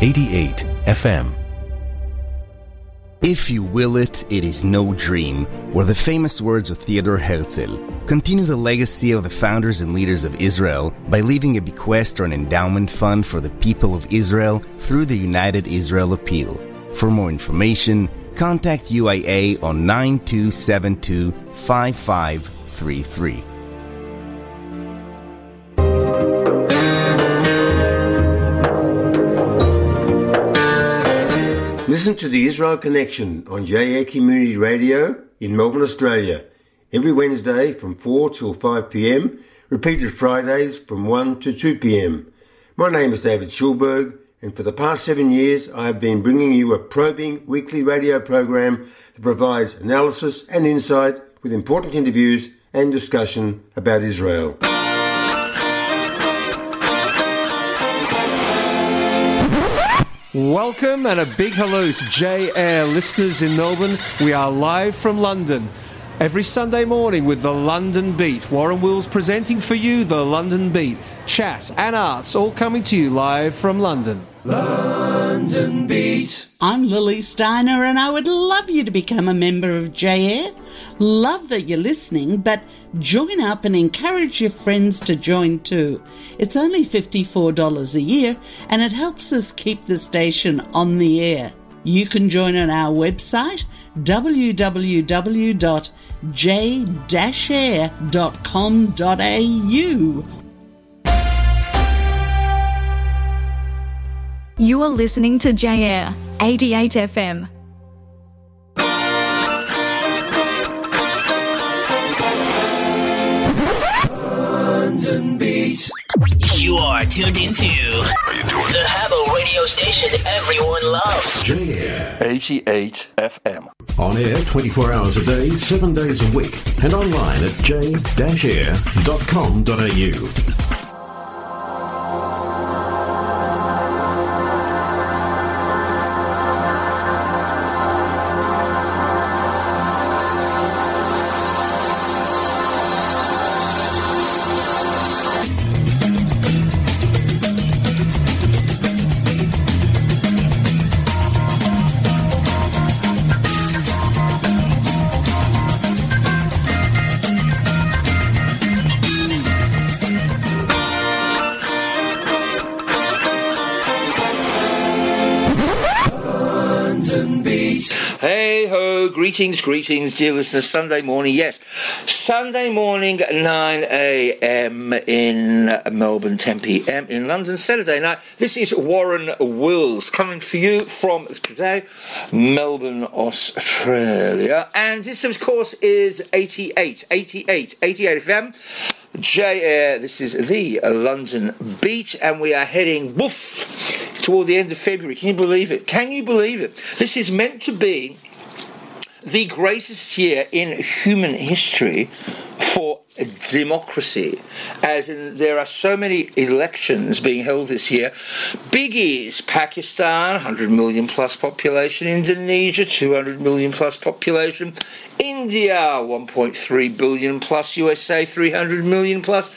J-Air 88 FM. If you will it, it is no dream, were the famous words of Theodor Herzl. Continue the legacy of the founders and leaders of Israel by leaving a bequest or an endowment fund for the people of Israel through the United Israel Appeal. For more information, contact UIA on 9272 5533. Listen to the Israel Connection on JA Community Radio in Melbourne, Australia, every Wednesday from 4 till 5 pm, repeated Fridays from 1 to 2 pm. My name is David Schulberg, and for the past seven years I have been bringing you a probing weekly radio program that provides analysis and insight with important interviews and discussion about Israel. Welcome and a big hello to J Air listeners in Melbourne. We are live from London every Sunday morning with the London Beat. Warren Wills presenting for you the London Beat. Chat and arts all coming to you live from London. London Beat. I'm Lily Steiner and I would love you to become a member of JAir. Love that you're listening, but join up and encourage your friends to join too. It's only $54 a year and it helps us keep the station on the air. You can join on our website www.j-air.com.au You are listening to J Air 88 FM. You are tuned into the Habbo radio station everyone loves. J-Air 88 FM. On air 24 hours a day, 7 days a week, and online at j-air.com.au. greetings, greetings, dear listeners. Sunday morning, yes. Sunday morning, 9 a.m. in Melbourne, 10 p.m. in London, Saturday night. This is Warren Wills coming for you from today, Melbourne, Australia. And this, of course, is 88, 88, 88 FM. J Air, this is the London Beat, and we are heading woof toward the end of February. Can you believe it? Can you believe it? This is meant to be the greatest year in human history for democracy, as in there are so many elections being held this year. Big ears Pakistan, 100 million plus population, Indonesia, 200 million plus population, India, 1.3 billion plus, USA, 300 million plus,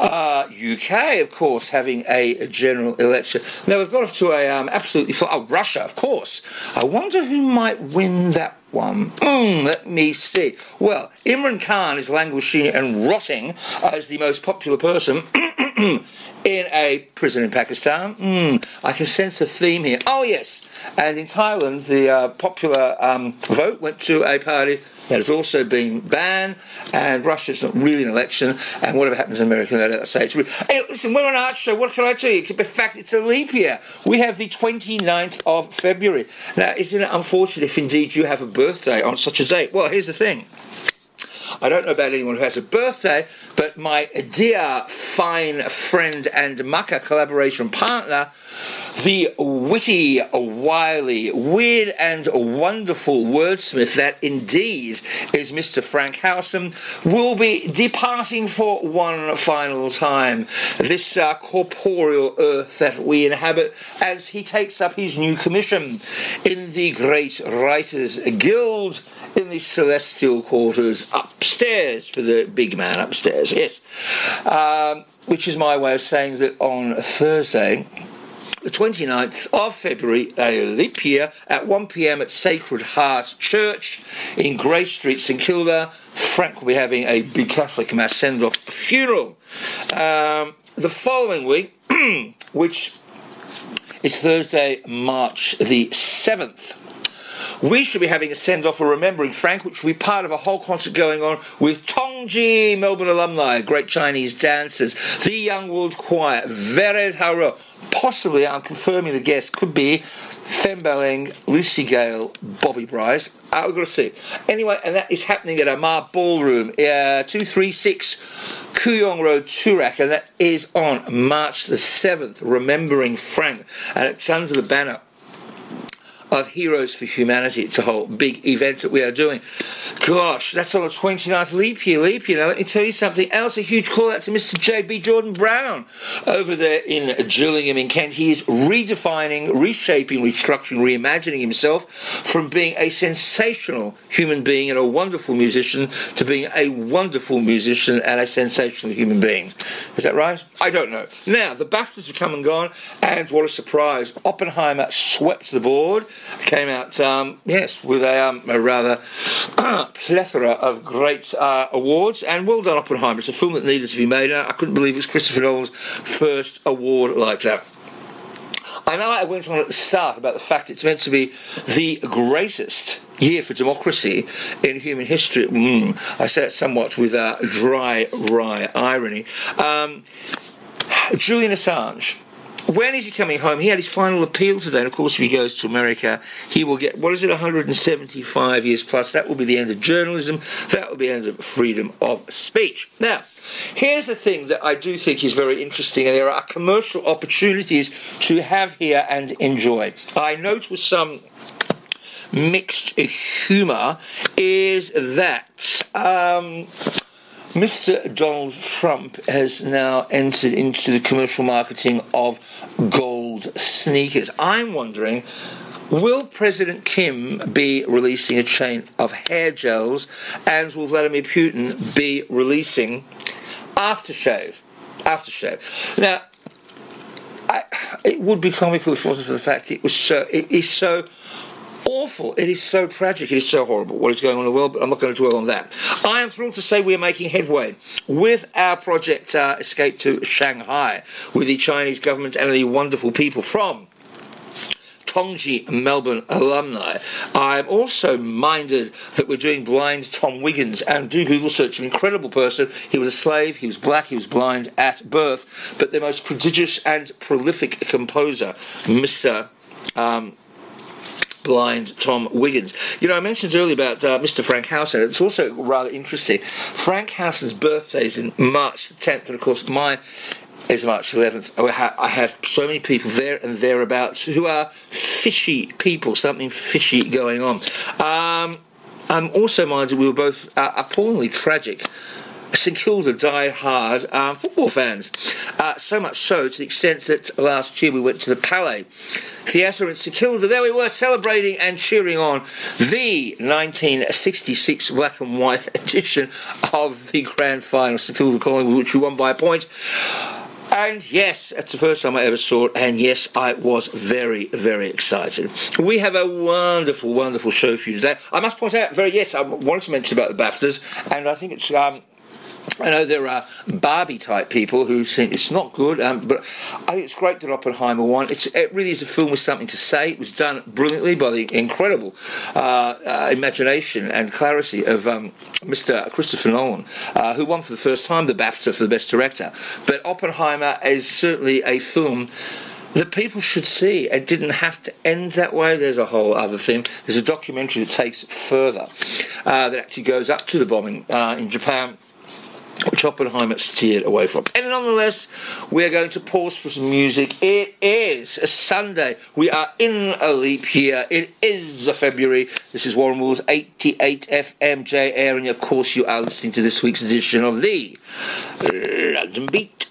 uh, UK, of course, having a general election. Now we've got to a um, absolutely, fl- oh, Russia, of course. I wonder who might win that one. Mm, let me see. Well, Imran Khan is languishing and rotting as the most popular person in a prison in Pakistan. Mm, I can sense a theme here. Oh, yes. And in Thailand, the uh, popular um, vote went to a party that has also been banned, and Russia's not really an election, and whatever happens in America, let's say it's. Hey, listen, we're on our show. What can I tell you? In fact, it's a leap year. We have the 29th of February. Now, isn't it unfortunate if indeed you have a birthday on such a date? Well, here's the thing. I don't know about anyone who has a birthday, but my dear, fine friend and Makkah collaboration partner, the witty, wily, weird, and wonderful wordsmith that indeed is Mr. Frank Howson, will be departing for one final time this uh, corporeal earth that we inhabit as he takes up his new commission in the Great Writers Guild in the celestial quarters upstairs for the big man upstairs, yes. Um, which is my way of saying that on Thursday, the 29th of February, a leap year, at 1 pm at Sacred Heart Church in Grey Street, St Kilda. Frank will be having a big Catholic Mass send off funeral. Um, the following week, which is Thursday, March the 7th. We should be having a send off for remembering Frank, which will be part of a whole concert going on with Tongji, Melbourne alumni, great Chinese dancers, the Young World Choir, Vered Haro, possibly, I'm confirming the guest, could be Fembelling, Lucy Gale, Bobby Bryce. Uh, we've got to see. Anyway, and that is happening at Amar Ballroom, uh, 236 Kooyong Road, Toorak, and that is on March the 7th, remembering Frank. And it's under the banner of Heroes for Humanity. It's a whole big event that we are doing. Gosh, that's on the 29th leap year, leap year. Now, let me tell you something else. A huge call out to Mr. J.B. Jordan Brown over there in Gillingham in Kent. He is redefining, reshaping, restructuring, reimagining himself from being a sensational human being and a wonderful musician to being a wonderful musician and a sensational human being. Is that right? I don't know. Now, the BAFTAs have come and gone, and what a surprise. Oppenheimer swept the board came out, um, yes, with a, um, a rather uh, plethora of great uh, awards. And well done, Oppenheimer. It's a film that needed to be made. I couldn't believe it was Christopher Nolan's first award like that. I know I went on at the start about the fact it's meant to be the greatest year for democracy in human history. Mm, I say it somewhat with a dry, wry irony. Um, Julian Assange when is he coming home? He had his final appeal today, and of course, if he goes to America, he will get what is it, 175 years plus. That will be the end of journalism. That will be the end of freedom of speech. Now, here's the thing that I do think is very interesting, and there are commercial opportunities to have here and enjoy. I note with some mixed humour is that. Um, Mr. Donald Trump has now entered into the commercial marketing of gold sneakers. I'm wondering. Will President Kim be releasing a chain of hair gels and will Vladimir Putin be releasing aftershave? Aftershave. Now, I, it would be comical if it wasn't for the fact it was so. It is so awful. It is so tragic. It is so horrible what is going on in the world, but I'm not going to dwell on that. I am thrilled to say we are making headway with our project uh, Escape to Shanghai with the Chinese government and the wonderful people from Tongji Melbourne alumni. I'm also minded that we're doing Blind Tom Wiggins and do Google search. An incredible person. He was a slave, he was black, he was blind at birth, but the most prodigious and prolific composer, Mr. Um, blind Tom Wiggins. You know, I mentioned earlier about uh, Mr. Frank Howson. It's also rather interesting. Frank Howson's birthday is in March the 10th, and of course, mine is March 11th. I have so many people there and thereabouts who are fishy people, something fishy going on. Um, I'm also minded we were both uh, appallingly tragic St Kilda die hard uh, football fans. Uh, so much so to the extent that last year we went to the Palais Theatre in St Kilda. There we were celebrating and cheering on the 1966 black and white edition of the grand final, St Kilda Collingwood, which we won by a point. And yes, it's the first time I ever saw it, and yes, I was very, very excited. We have a wonderful, wonderful show for you today. I must point out, very yes, I wanted to mention about the BAFTAs, and I think it's um, I know there are Barbie type people who think it's not good, um, but I think it's great that Oppenheimer won. It's, it really is a film with something to say. It was done brilliantly by the incredible uh, uh, imagination and clarity of um, Mr. Christopher Nolan, uh, who won for the first time the BAFTA for the Best Director. But Oppenheimer is certainly a film that people should see. It didn't have to end that way. There's a whole other thing. There's a documentary that takes it further, uh, that actually goes up to the bombing uh, in Japan which Oppenheimer steered away from. And nonetheless, we are going to pause for some music. It is a Sunday. We are in a leap year. It is a February. This is Warren Wills 88 FMJ Air, and of course, you are listening to this week's edition of the London Beat.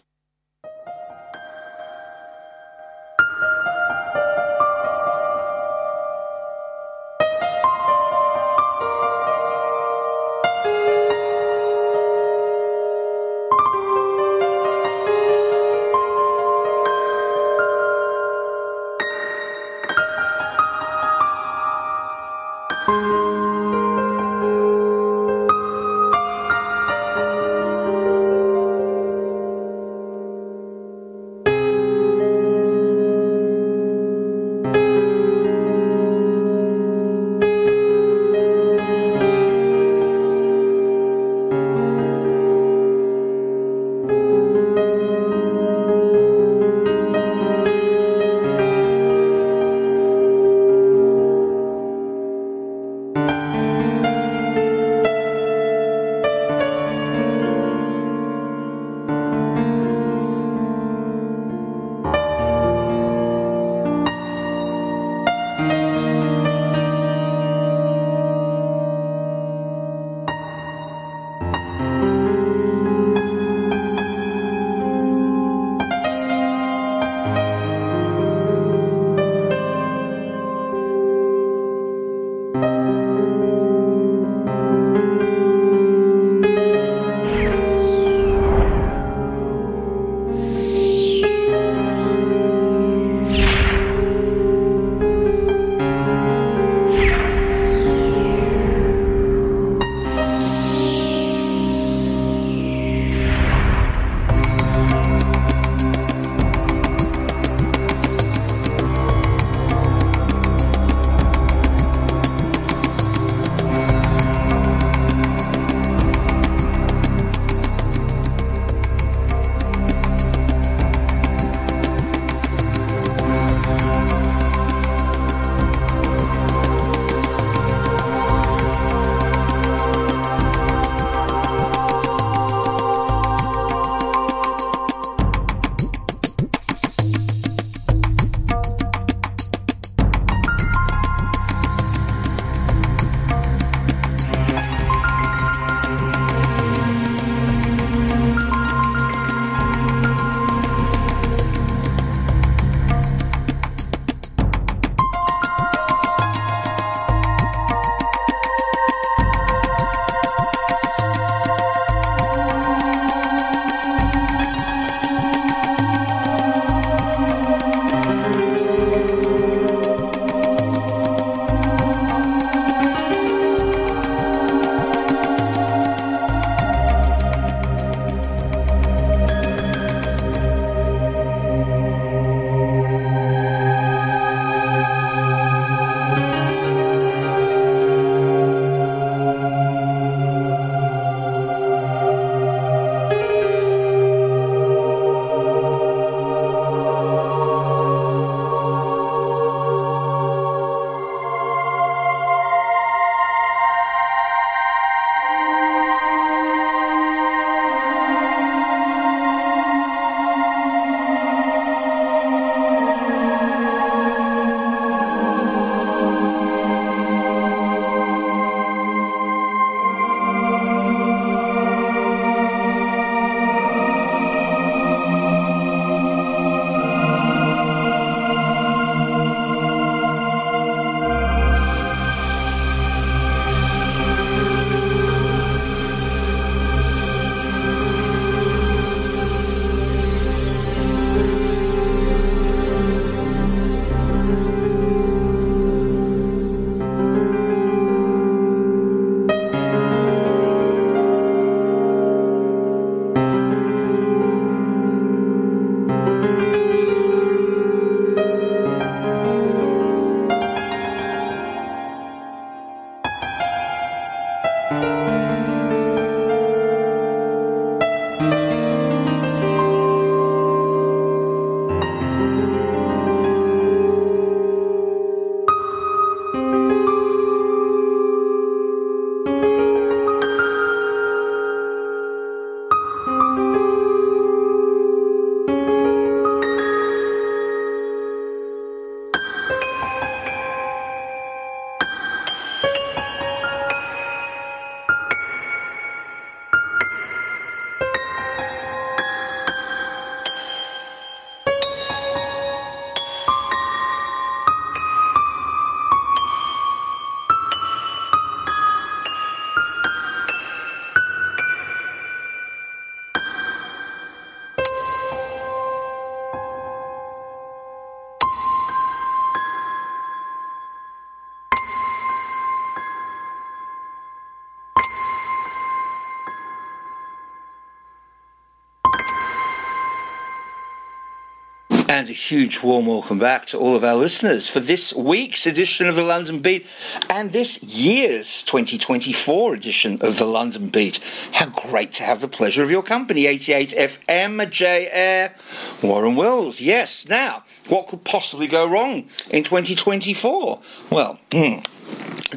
And a huge warm welcome back to all of our listeners for this week's edition of the London Beat and this year's 2024 edition of the London Beat. How great to have the pleasure of your company. 88 FM, J Air, Warren Wills. Yes, now, what could possibly go wrong in 2024? Well, hmm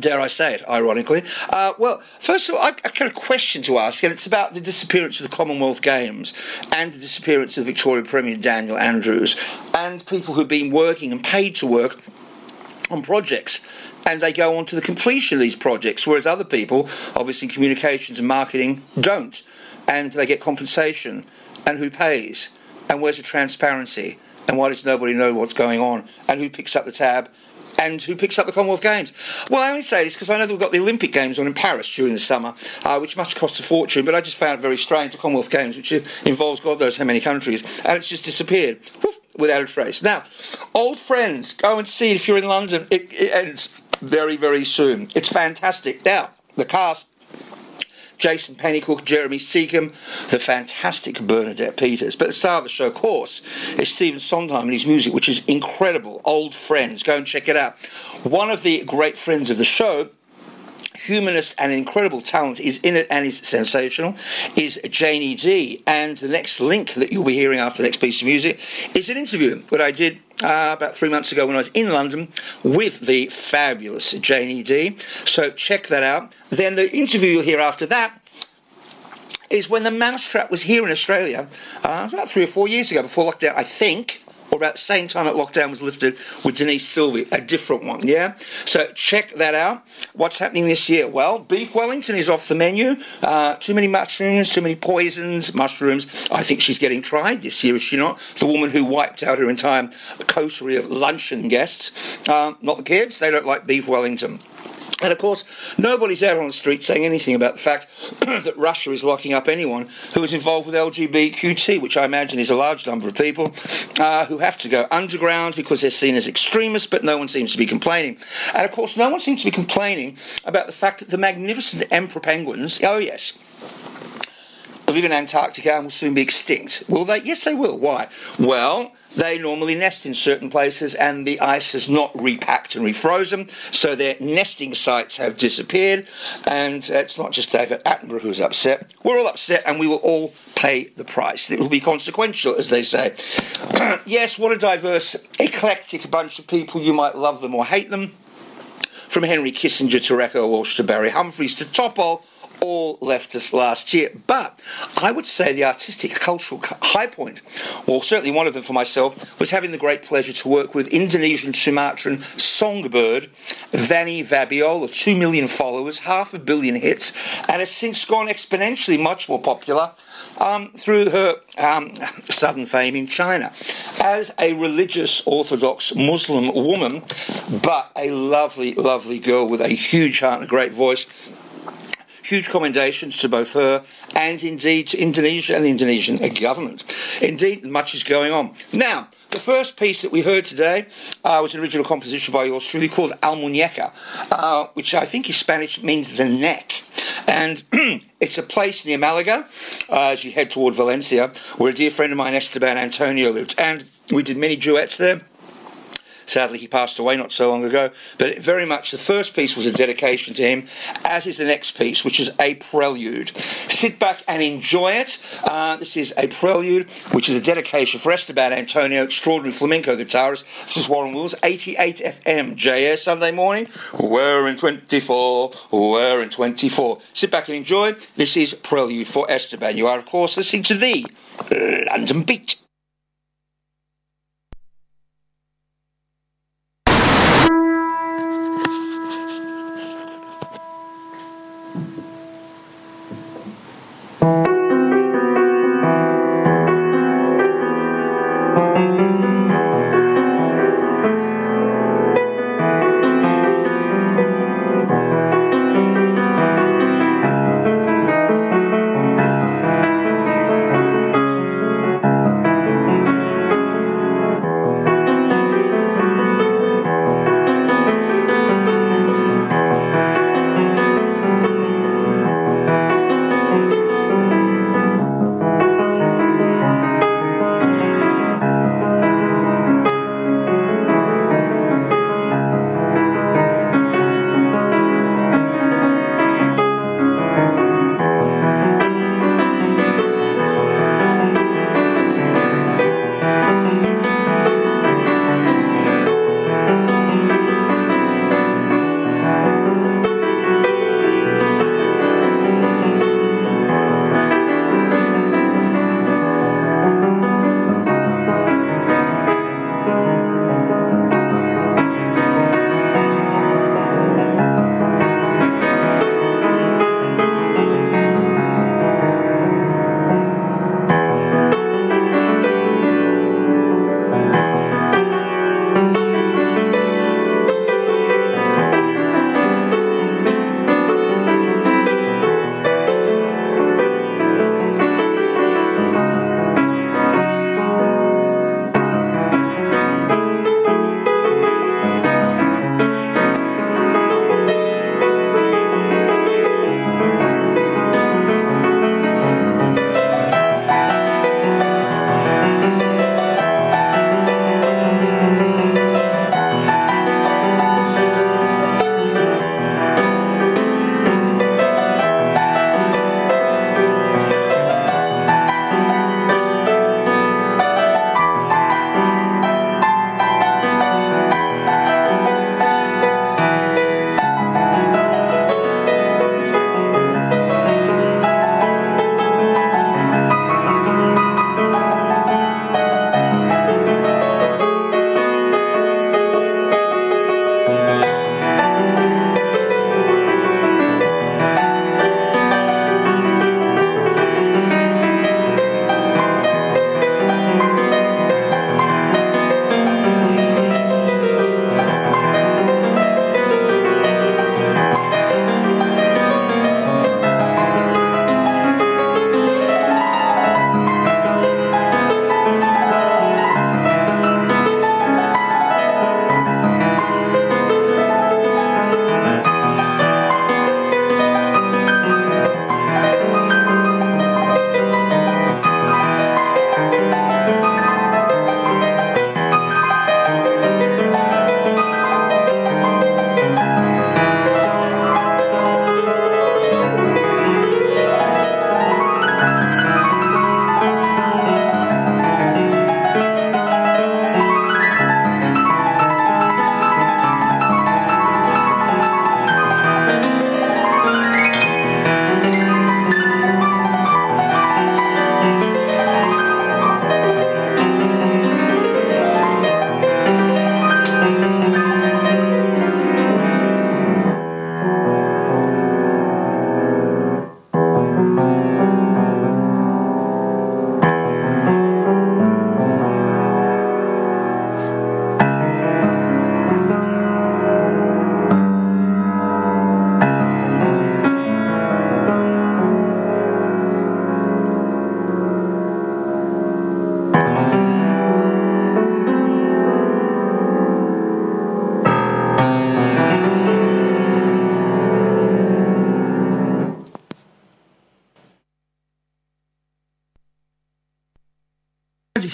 dare I say it, ironically. Uh, well, first of all, I, I got a question to ask, and it's about the disappearance of the Commonwealth Games and the disappearance of Victoria Premier Daniel Andrews and people who've been working and paid to work on projects and they go on to the completion of these projects, whereas other people, obviously in communications and marketing, don't. And they get compensation. And who pays? And where's the transparency? And why does nobody know what's going on? And who picks up the tab? And who picks up the Commonwealth Games. Well, I only say this because I know that we've got the Olympic Games on in Paris during the summer, uh, which must cost a fortune, but I just found it very strange, the Commonwealth Games, which involves God knows how many countries, and it's just disappeared. without a trace. Now, old friends, go and see it if you're in London. It, it ends very, very soon. It's fantastic. Now, the cast Jason Pennycooke, Jeremy Secomb, the fantastic Bernadette Peters. But the star of the show, of course, is Stephen Sondheim and his music, which is incredible. Old Friends. Go and check it out. One of the great friends of the show humanist and incredible talent is in it and is sensational is Janie Dee. And the next link that you'll be hearing after the next piece of music is an interview that I did uh, about three months ago when I was in London with the fabulous Janie Dee. So check that out. Then the interview you'll hear after that is when the mousetrap was here in Australia, uh, about three or four years ago before lockdown, I think or about the same time that lockdown was lifted with Denise Sylvie, a different one, yeah? So check that out. What's happening this year? Well, beef Wellington is off the menu. Uh, too many mushrooms, too many poisons, mushrooms. I think she's getting tried this year, is she not? The woman who wiped out her entire coterie of luncheon guests. Uh, not the kids, they don't like beef Wellington. And of course, nobody's out on the street saying anything about the fact that Russia is locking up anyone who is involved with LGBTQT, which I imagine is a large number of people uh, who have to go underground because they're seen as extremists, but no one seems to be complaining. And of course, no one seems to be complaining about the fact that the magnificent emperor penguins, oh yes, live in Antarctica and will soon be extinct. Will they? Yes, they will. Why? Well, they normally nest in certain places and the ice has not repacked and refrozen, so their nesting sites have disappeared. And it's not just David Attenborough who's upset. We're all upset and we will all pay the price. It will be consequential, as they say. yes, what a diverse, eclectic bunch of people. You might love them or hate them. From Henry Kissinger to Raquel Welch to Barry Humphries to Topol all left us last year. But I would say the artistic, cultural high point, or certainly one of them for myself, was having the great pleasure to work with Indonesian Sumatran songbird Vanny Vabiola, two million followers, half a billion hits, and has since gone exponentially much more popular. Um, through her um, southern fame in China as a religious Orthodox Muslim woman, but a lovely, lovely girl with a huge heart and a great voice huge commendations to both her and indeed to Indonesia and the Indonesian government. Indeed, much is going on. Now, the first piece that we heard today uh, was an original composition by yours truly called Almuñécar, uh, which I think in Spanish means the neck. And it's a place near Malaga uh, as you head toward Valencia, where a dear friend of mine, Esteban Antonio, lived. And we did many duets there. Sadly, he passed away not so long ago. But very much the first piece was a dedication to him, as is the next piece, which is a prelude. Sit back and enjoy it. Uh, this is a prelude, which is a dedication for Esteban Antonio, extraordinary flamenco guitarist. This is Warren Wills, 88 FM, JS Sunday morning. We're in 24, we're in 24. Sit back and enjoy. This is Prelude for Esteban. You are, of course, listening to the London Beat.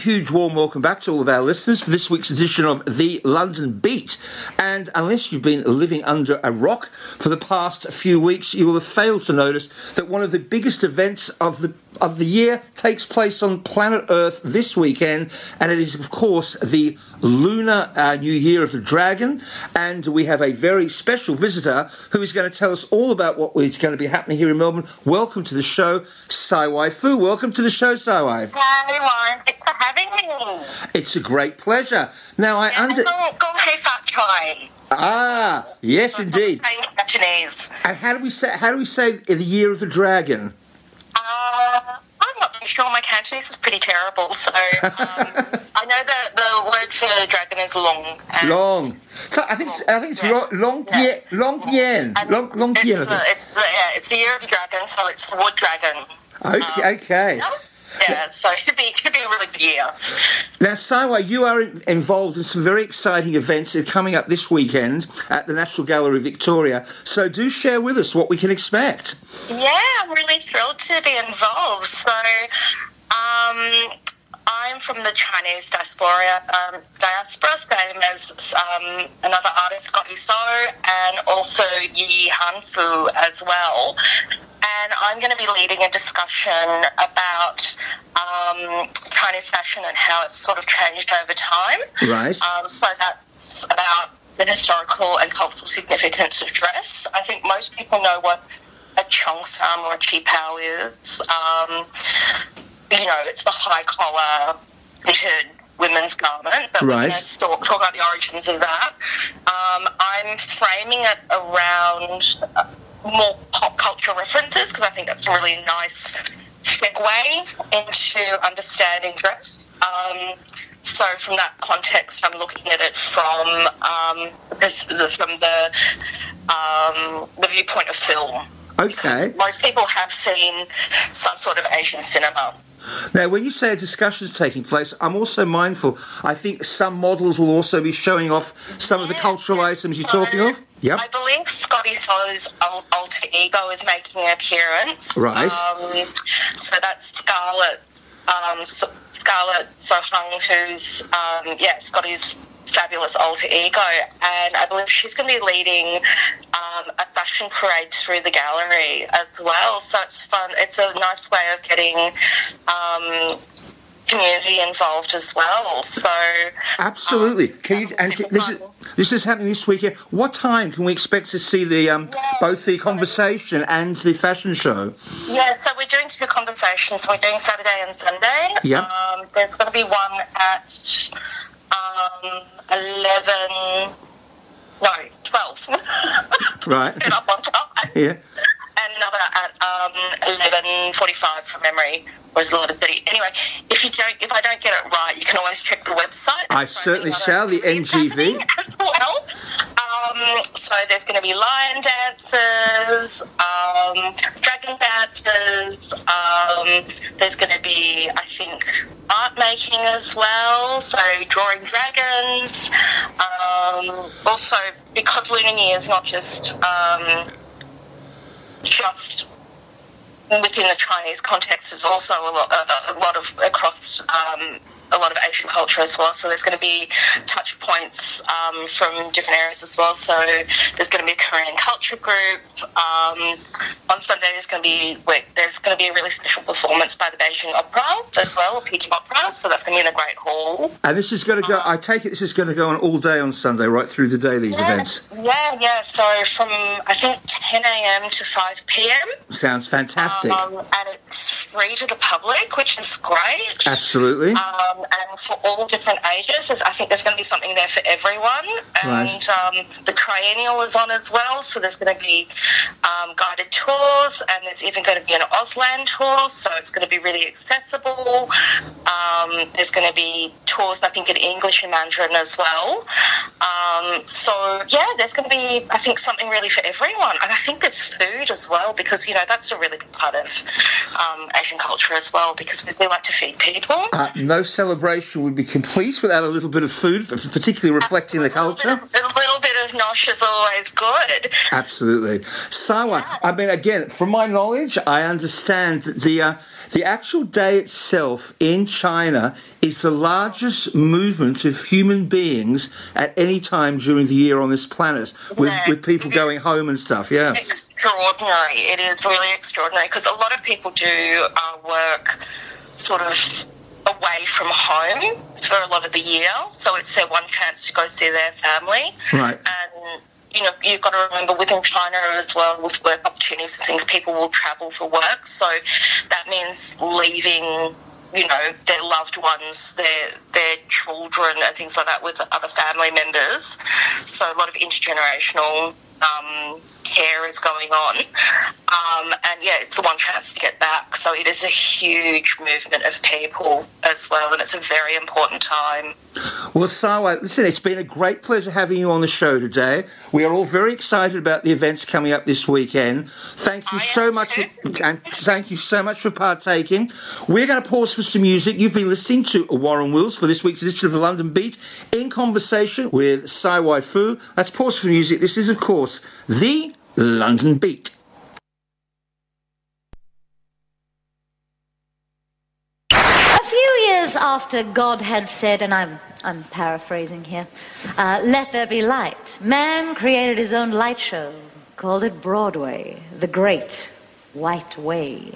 Huge warm welcome back to all of our listeners for this week's edition of the London Beat. And unless you've been living under a rock for the past few weeks, you will have failed to notice that one of the biggest events of the of the year takes place on planet Earth this weekend, and it is, of course, the Lunar uh, New Year of the Dragon. And we have a very special visitor who is going to tell us all about what is going to be happening here in Melbourne. Welcome to the show, Saiwai Fu. Welcome to the show, Saiwai. Hi, Warren. Thanks for having me. It's a great pleasure. Now, I under. Ah, yes, indeed. And how do we say? How do we say the Year of the Dragon? Uh, I'm not too sure. My Cantonese is pretty terrible, so um, I know that the word for dragon is long. Long. So I think it's, I think it's yeah. long yeah. long yen long long. It's, it's, yeah, it's the year of the dragon, so it's the wood dragon. Okay. Um, okay. Yeah, so it should be be a really good year. Now, Saiwai, you are involved in some very exciting events that are coming up this weekend at the National Gallery Victoria. So, do share with us what we can expect. Yeah, I'm really thrilled to be involved. So, um, I'm from the Chinese diaspora, um, diaspora same as um, another artist, Scotty So, and also Yi Hanfu as well and I'm going to be leading a discussion about um, Chinese fashion and how it's sort of changed over time. Right. Um, so that's about the historical and cultural significance of dress. I think most people know what a cheongsam or a qipao is. Um, you know, it's the high collar knitted women's garment, but right. we're talk, talk about the origins of that. Um, I'm framing it around. More pop culture references because I think that's a really nice segue into understanding dress. Um, so from that context, I'm looking at it from um, this, the, from the um, the viewpoint of film. Okay. Most people have seen some sort of Asian cinema. Now, when you say a discussion is taking place, I'm also mindful. I think some models will also be showing off some yeah, of the cultural items you're so talking of. Yep. I believe Scotty So's alter ego is making an appearance. Right. Um, so that's Scarlett. Um, Scarlett Sohang, who's um, yeah Scotty's fabulous alter ego, and I believe she's going to be leading um, a fashion parade through the gallery as well. So it's fun. It's a nice way of getting um, community involved as well. So absolutely, um, can you? And this is this is happening this weekend. What time can we expect to see the um, yeah, both the conversation and the fashion show? Yeah, so we're doing two conversations. We're doing Saturday and Sunday. Yeah. Um, there's going to be one at um, eleven. No, twelve. right. Get up on time. Yeah another at um, eleven forty-five from memory, or is it eleven thirty? Anyway, if you don't, if I don't get it right, you can always check the website. I certainly shall. The NGV as well. Um, so there's going to be lion dances, um, dragon dances. Um, there's going to be, I think, art making as well. So drawing dragons. Um, also, because Lunar New Year is not just um, just within the Chinese context there's also a lot, a, a lot of across um, a lot of Asian culture as well. So there's going to be touch points um, from different areas as well. So there's going to be a Korean culture group. Um, on Sunday there's going to be there's going to be a really special performance by the Beijing Opera as well, or Peking Opera. So that's going to be in the Great Hall. And this is going to go. I take it this is going to go on all day on Sunday, right through the day. These yeah, events. Yeah, yeah. So from I think 10 a.m. to 5 p.m. Sounds fantastic. Um, and it's free to the public, which is great. Absolutely. Um, um, and for all different ages. I think there's going to be something there for everyone. And right. um, the triennial is on as well, so there's going to be um, guided tours, and there's even going to be an Auslan tour, so it's going to be really accessible. Um, there's going to be tours, I think, in English and Mandarin as well. Um, so yeah, there's going to be, I think, something really for everyone, and I think there's food as well because you know that's a really big part of um, Asian culture as well because we like to feed people. Uh, no self celebration would be complete without a little bit of food, particularly reflecting the culture. A little bit of nosh is always good. Absolutely. Sawa, I mean, again, from my knowledge, I understand that the, uh, the actual day itself in China is the largest movement of human beings at any time during the year on this planet, with, Yeah. with people going home and stuff, yeah. Extraordinary. It is really extraordinary because a lot of people do uh, work sort of away from home for a lot of the year, so it's their one chance to go see their family. Right. And you know, you've got to remember within China as well, with work opportunities and things, people will travel for work. So that means leaving, you know, their loved ones, their their children, and things like that with other family members. So a lot of intergenerational um, care is going on. Um, and yeah, it's the one chance to get back. So it is a huge movement of people as well, and it's a very important time. Well, Sawa, listen, it's been a great pleasure having you on the show today. We are all very excited about the events coming up this weekend. Thank you so much, for, and thank you so much for partaking. We're going to pause for some music. You've been listening to Warren Wills for this week's edition of the London Beat in conversation with Sai Wai Fu. Let's pause for music. This is, of course, the London Beat. A few years after God had said, and I'm, I'm paraphrasing here, uh, let there be light, man created his own light show, called it Broadway, the Great White Way.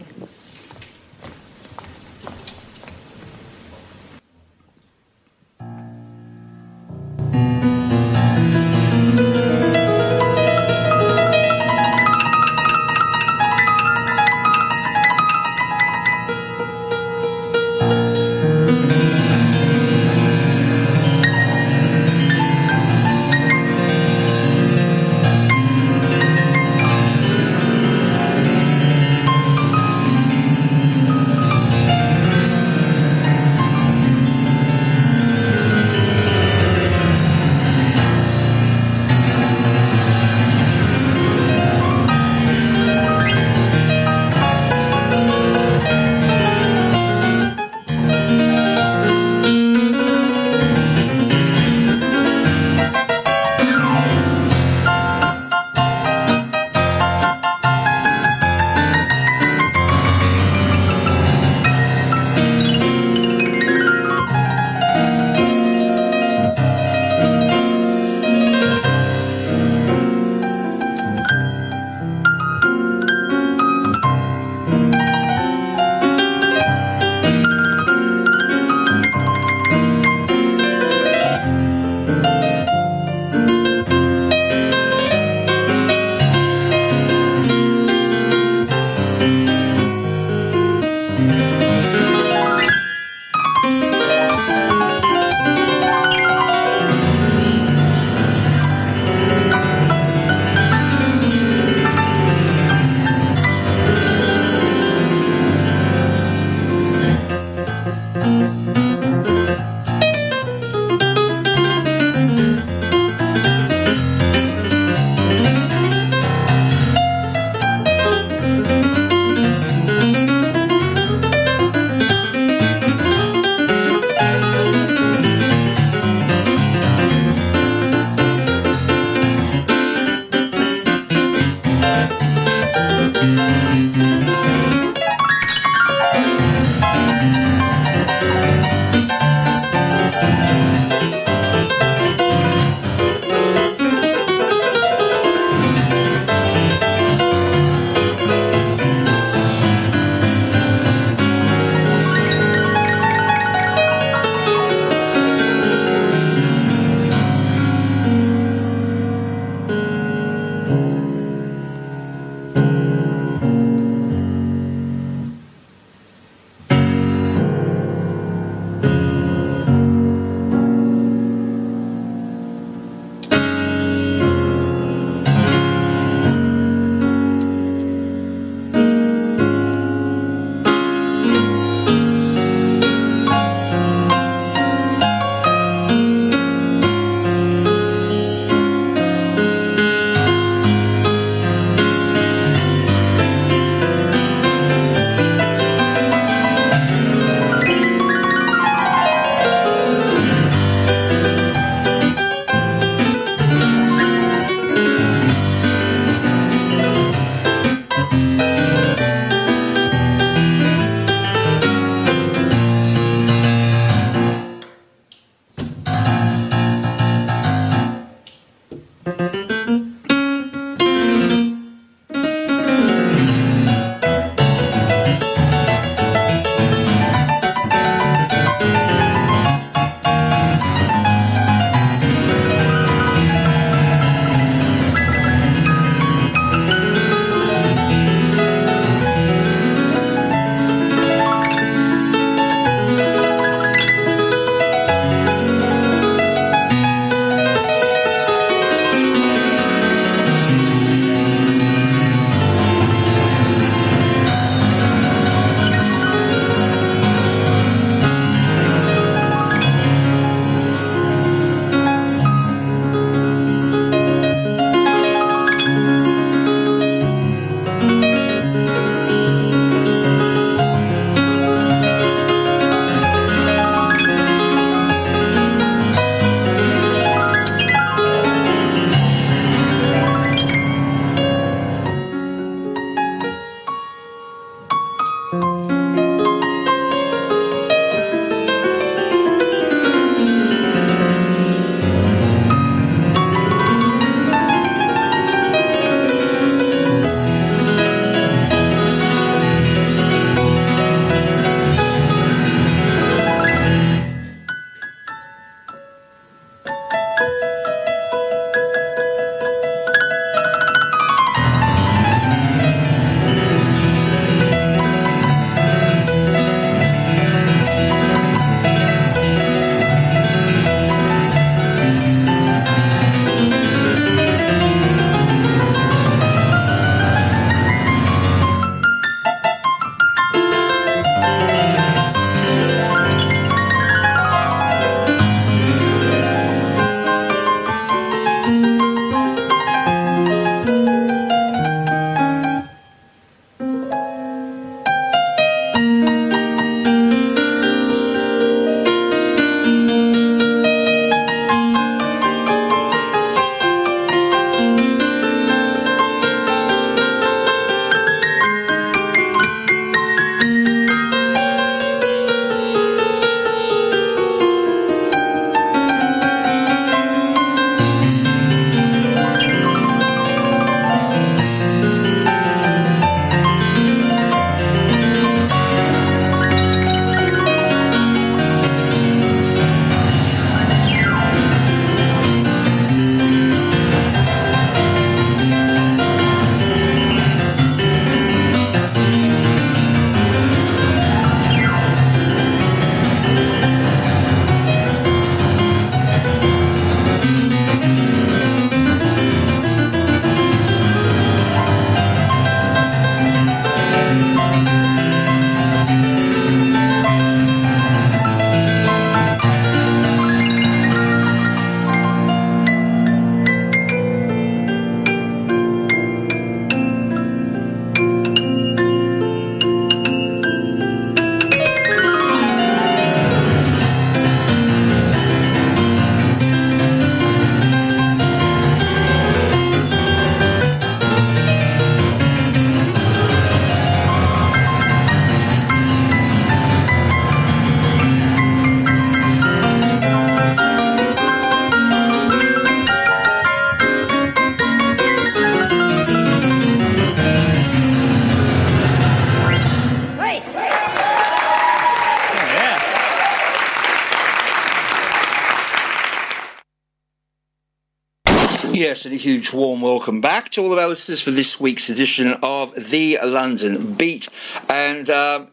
Yes, and a huge warm welcome back to all of our listeners for this week's edition of The London Beat. And um,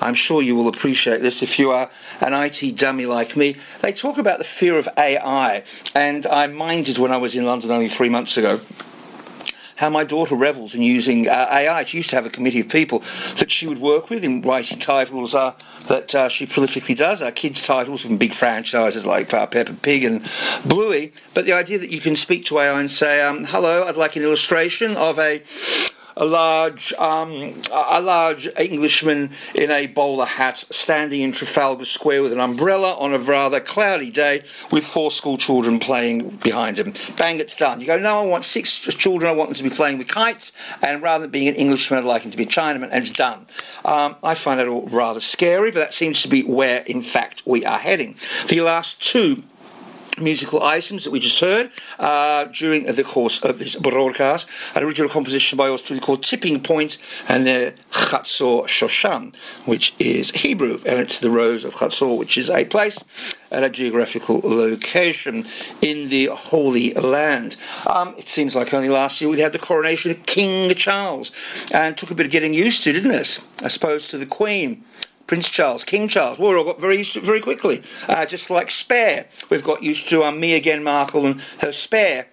I'm sure you will appreciate this if you are an IT dummy like me. They talk about the fear of AI, and I minded when I was in London only three months ago how my daughter revels in using uh, AI. She used to have a committee of people that she would work with in writing titles uh, that uh, she prolifically does, our kids' titles from big franchises like uh, Peppa Pig and Bluey. But the idea that you can speak to AI and say, um, "Hello, I'd like an illustration of a." a large um, a large Englishman in a bowler hat standing in Trafalgar Square with an umbrella on a rather cloudy day with four school children playing behind him. Bang, it's done. You go, no, I want six children. I want them to be playing with kites, and rather than being an Englishman, I'd like him to be a Chinaman, and it's done. Um, I find that all rather scary, but that seems to be where, in fact, we are heading. The last two musical items that we just heard uh, during the course of this broadcast. An original composition by Australia called Tipping Point and the Chatzor Shoshan, which is Hebrew, and it's the Rose of Chatzor, which is a place at a geographical location in the Holy Land. Um, it seems like only last year we had the coronation of King Charles, and took a bit of getting used to, didn't it? I suppose to the Queen. Prince Charles, King Charles. Well, we all got very very quickly. Uh, just like Spare, we've got used to um, again, Markle and her Spare,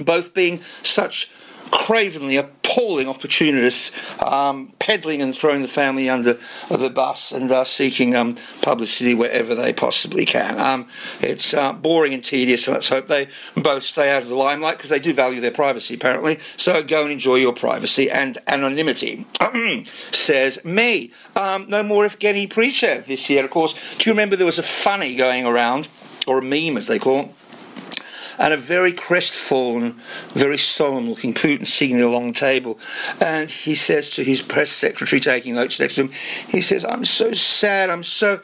both being such cravenly appalling opportunists, um, peddling and throwing the family under the bus and uh, seeking um, publicity wherever they possibly can. Um, it's uh, boring and tedious, and let's hope they both stay out of the limelight because they do value their privacy, apparently. So go and enjoy your privacy and anonymity, says me. Um, no more Evgeny Prigozhin this year, of course. Do you remember there was a funny going around, or a meme as they call it? And a very crestfallen, very solemn looking Putin sitting at a long table. And he says to his press secretary taking notes next to him, he says, I'm so sad, I'm so,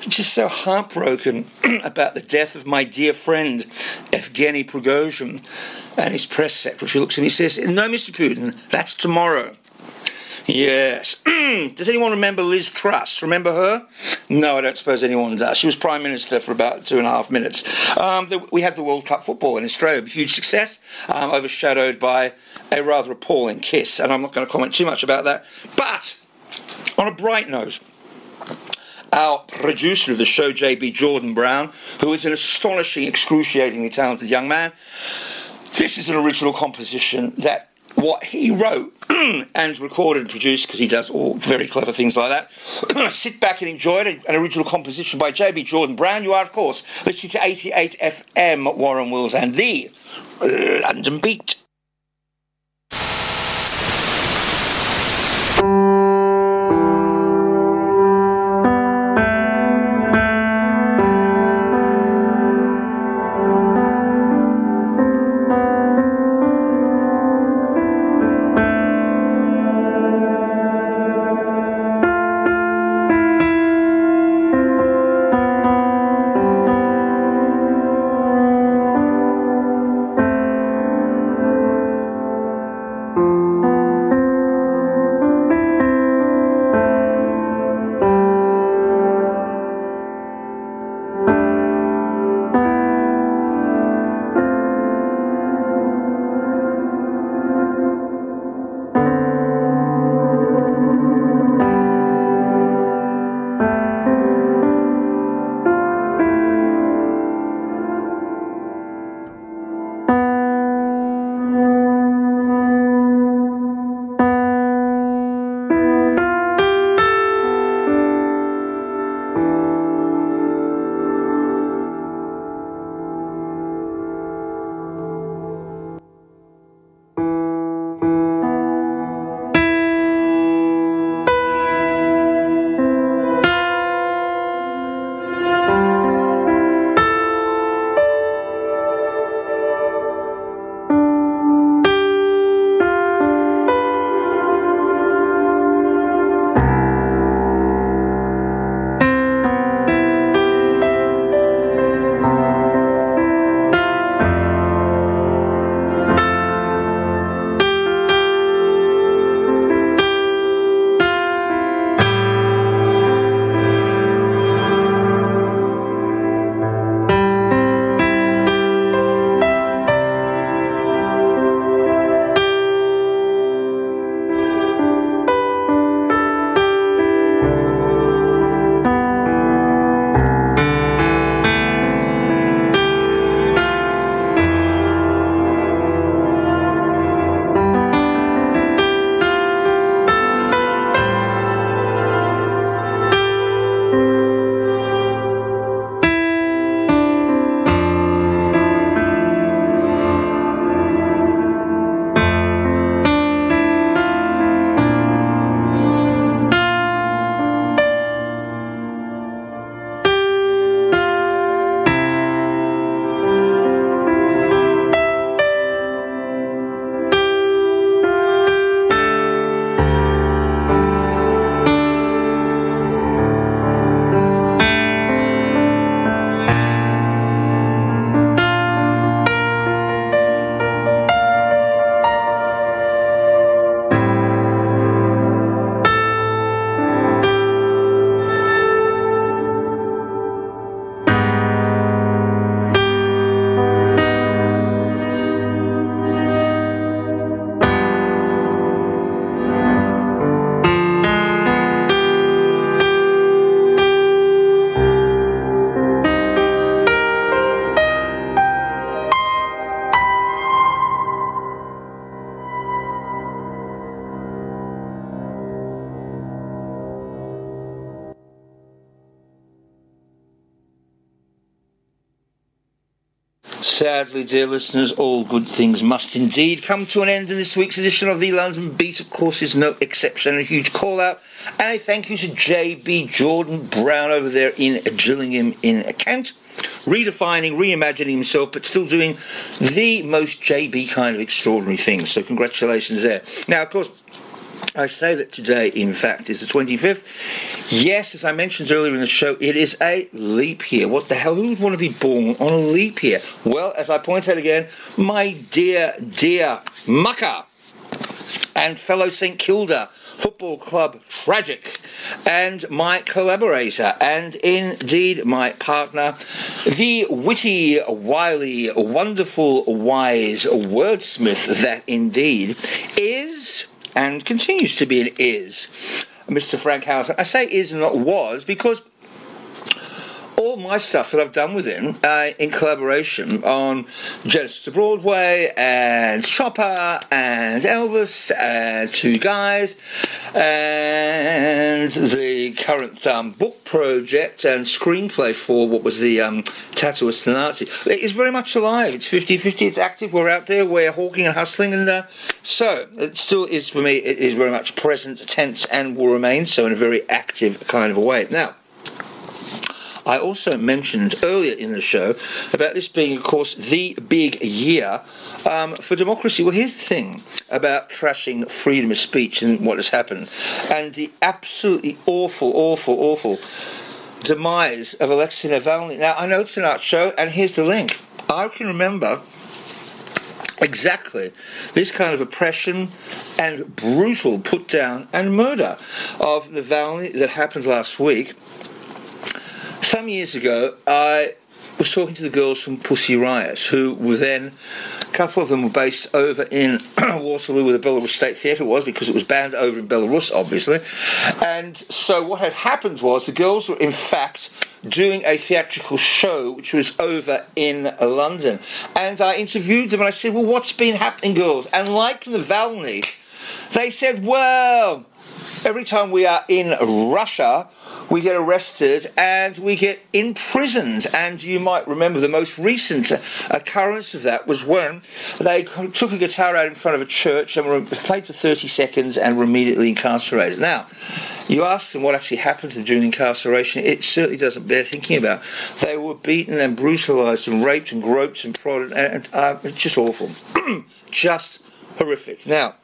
just so heartbroken about the death of my dear friend, Evgeny Prigozhin. And his press secretary looks at him and says, No, Mr. Putin, that's tomorrow. Yes. does anyone remember Liz Truss? Remember her? No, I don't suppose anyone does. She was Prime Minister for about two and a half minutes. Um, the, we had the World Cup football in Australia, a huge success, um, overshadowed by a rather appalling kiss, and I'm not going to comment too much about that. But on a bright note, our producer of the show, JB Jordan Brown, who is an astonishing, excruciatingly talented young man. This is an original composition that what he wrote and recorded and produced, because he does all very clever things like that. Sit back and enjoy it. An original composition by J.B. Jordan Brown. You are, of course, listening to 88 FM, Warren Wills, and the uh, London Beat. Sadly, dear listeners, all good things must indeed come to an end, in this week's edition of the London Beat, of course, is no exception. A huge call out and a thank you to JB Jordan Brown over there in Gillingham in Kent redefining, reimagining himself, but still doing the most JB kind of extraordinary things. So, congratulations there. Now, of course, I say that today, in fact, is the 25th. Yes, as I mentioned earlier in the show, it is a leap year. What the hell? Who would want to be born on a leap year? Well, as I point out again, my dear, dear mucker and fellow St Kilda Football Club Tragic and my collaborator and indeed my partner, the witty, wily, wonderful, wise wordsmith that indeed is and continues to be an is Mr. Frank Howson. I say is and not was because all my stuff that I've done with him uh, in collaboration on Genesis to Broadway and Chopper and Elvis and Two Guys and the current um, book project and screenplay for what was the um, Tattooist Nazi. It is very much alive. It's 50 50, it's active. We're out there, we're hawking and hustling. And uh, so it still is for me, it is very much present tense and will remain so in a very active kind of a way. Now, I also mentioned earlier in the show about this being, of course, the big year um, for democracy. Well, here's the thing about trashing freedom of speech and what has happened, and the absolutely awful, awful, awful demise of Alexei Navalny. Now, I know it's an art show, and here's the link. I can remember exactly this kind of oppression and brutal put down and murder of Navalny that happened last week some years ago, I was talking to the girls from Pussy Riot, who were then, a couple of them were based over in Waterloo, where the Belarus State Theatre was, because it was banned over in Belarus, obviously. And so what had happened was the girls were, in fact, doing a theatrical show which was over in London. And I interviewed them and I said, Well, what's been happening, girls? And like Navalny, they said, Well, every time we are in Russia, we get arrested and we get imprisoned. And you might remember the most recent occurrence of that was when they took a guitar out in front of a church and played for 30 seconds and were immediately incarcerated. Now, you ask them what actually happened to them during incarceration, it certainly doesn't bear thinking about. They were beaten and brutalised and raped and groped and prodded, and uh, it's just awful. just horrific. Now,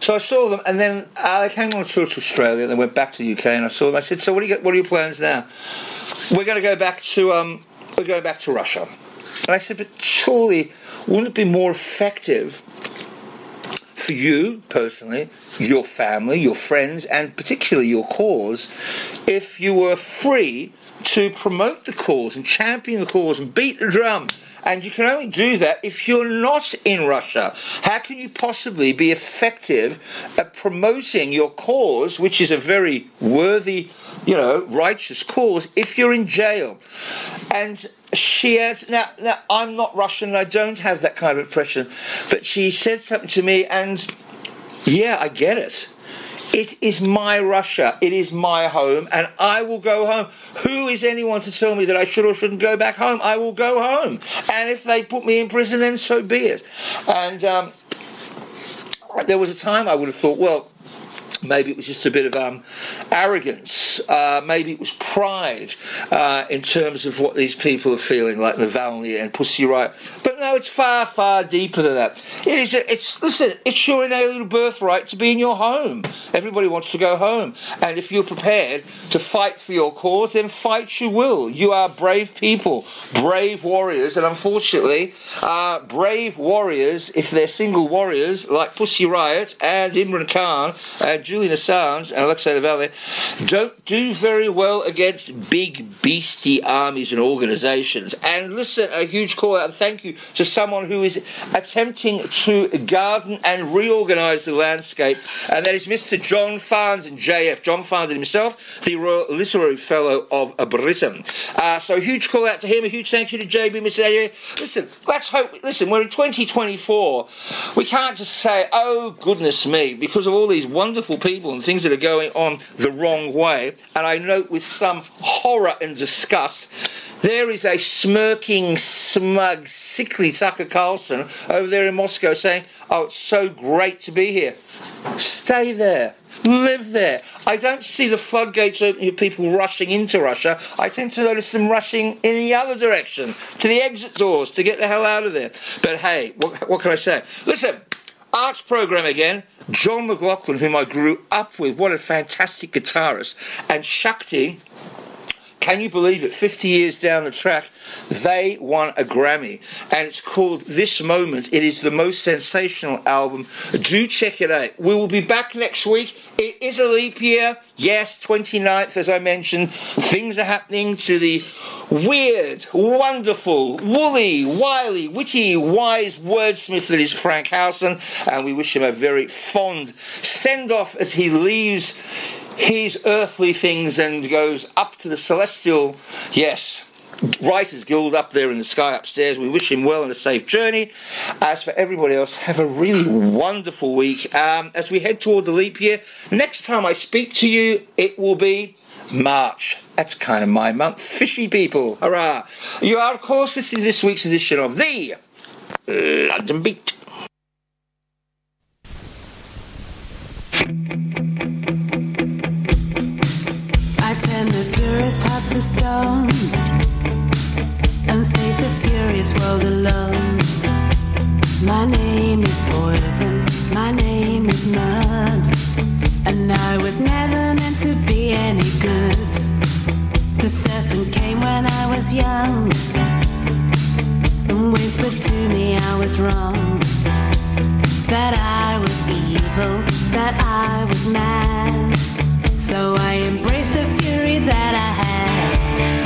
so I saw them, and then I came on a tour to Australia, and then went back to the UK, and I saw them. I said, "So what do you What are your plans now?" We're going to go back to um, we're going back to Russia. And I said, "But surely, wouldn't it be more effective for you personally, your family, your friends, and particularly your cause, if you were free to promote the cause and champion the cause and beat the drum?" And you can only do that if you're not in Russia. How can you possibly be effective at promoting your cause, which is a very worthy, you know, righteous cause, if you're in jail? And she adds, now, now I'm not Russian I don't have that kind of impression, but she said something to me, and yeah, I get it. It is my Russia. It is my home, and I will go home. Who is anyone to tell me that I should or shouldn't go back home? I will go home. And if they put me in prison, then so be it. And um, there was a time I would have thought, well, Maybe it was just a bit of um, arrogance. Uh, maybe it was pride uh, in terms of what these people are feeling, like Navalny and Pussy Riot. But no, it's far, far deeper than that. It is. A, it's listen. It's your inalienable birthright to be in your home. Everybody wants to go home, and if you're prepared to fight for your cause, then fight you will. You are brave people, brave warriors, and unfortunately, uh, brave warriors, if they're single warriors like Pussy Riot and Imran Khan and Julian Assange and Alexei Navalny don't do very well against big beastie armies and organisations. And listen, a huge call out and thank you to someone who is attempting to garden and reorganise the landscape, and that is Mr. John Farndon, JF. John Farndon himself, the Royal Literary Fellow of Britain. Uh, so, huge call out to him, a huge thank you to JB, Mr. Listen, let's hope, listen, we're in 2024. We can't just say, oh, goodness me, because of all these wonderful people and things that are going on the wrong way. And I note with some horror and disgust There is a smirking, smug, sickly Tucker Carlson over there in Moscow saying, Oh, it's so great to be here. Stay there. Live there. I don't see the floodgates opening of people rushing into Russia. I tend to notice them rushing in the other direction, to the exit doors, to get the hell out of there. But hey, what, what can I say? Listen, arts program again. John McLaughlin, whom I grew up with, what a fantastic guitarist, and Shakti can you believe it? 50 years down the track, they won a Grammy, and it's called This Moment. It is the most sensational album. Do check it out. We will be back next week. It is a leap year. Yes, 29th, as I mentioned. Things are happening to the weird, wonderful, woolly, wily, witty, wise wordsmith that is Frank Howson, and we wish him a very fond send off as he leaves his earthly things and goes up to the celestial, yes, Writers Guild up there in the sky upstairs. We wish him well and a safe journey. As for everybody else, have a really wonderful week. Um, as we head toward the leap year, next time I speak to you, it will be March. That's kind of my month. Fishy people, hurrah! You are, of course, this is this week's edition of the London Beat. The stone and face a furious world alone. My name is poison, my name is mud, and I was never meant to be any good. The serpent came when I was young and whispered to me I was wrong, that I was evil, that I was mad. So I embraced the fury that I London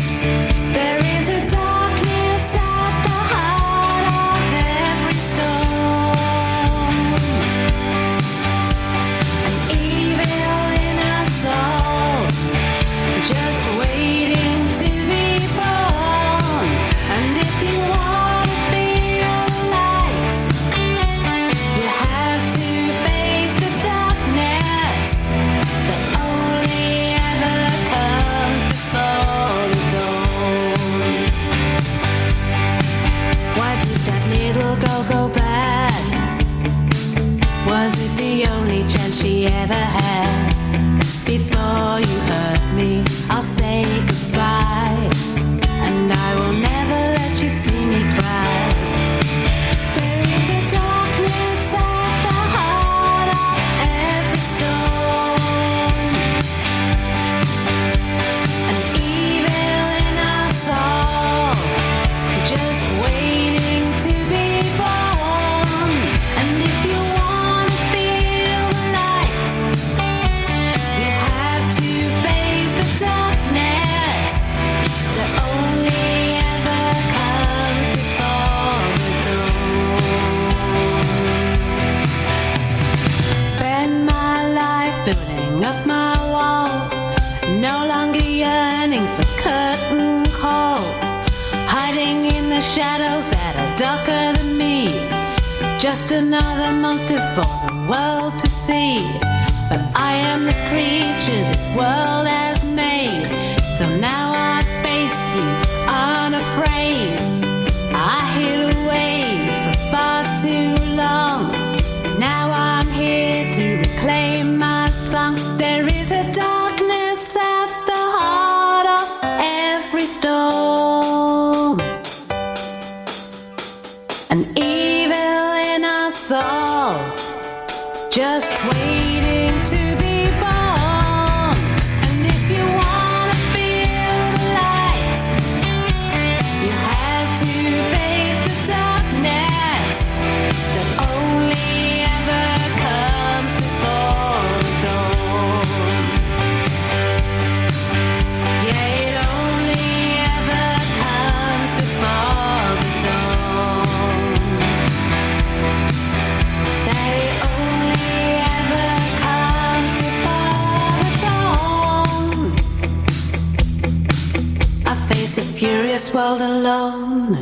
world alone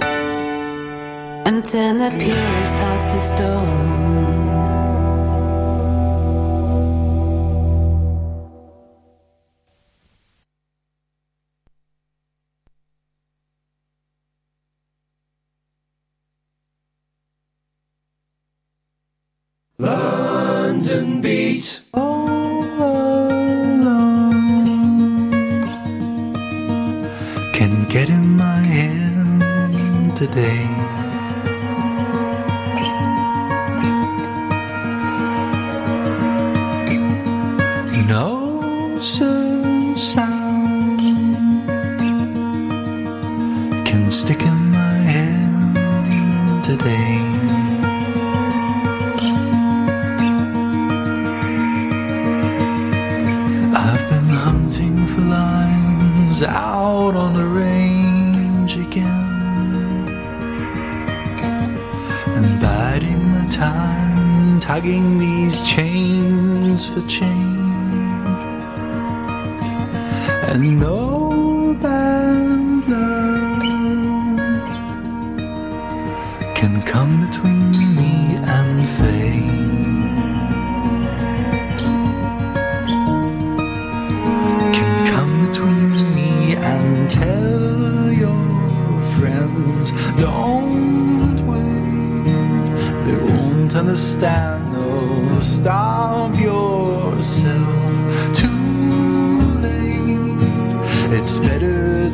until the purest heart's to stone.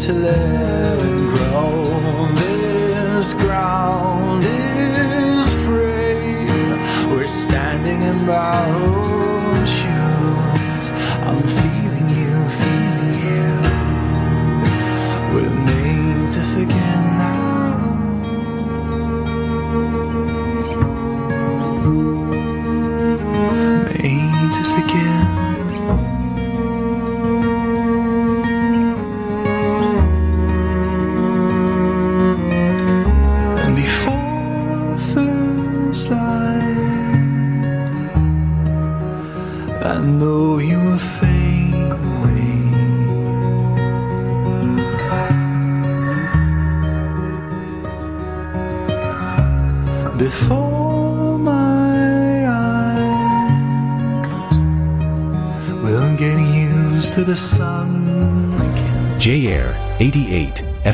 To let grow. This ground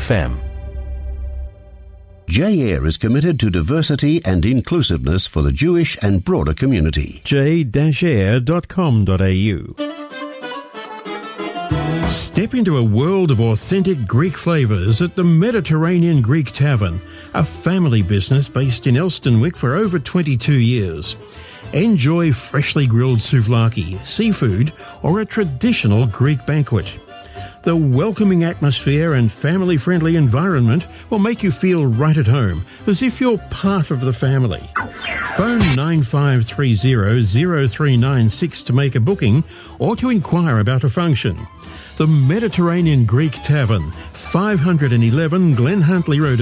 FM. J-Air is committed to diversity and inclusiveness for the Jewish and broader community. j-air.com.au. Step into a world of authentic Greek flavours at the Mediterranean Greek Tavern, a family business based in Elsternwick for over 22 years. Enjoy freshly grilled souvlaki, seafood, or a traditional Greek banquet. The welcoming atmosphere and family friendly environment will make you feel right at home, as if you're part of the family. Phone 9530 0396 to make a booking or to inquire about a function. The Mediterranean Greek Tavern, 511 Glen Huntly Road.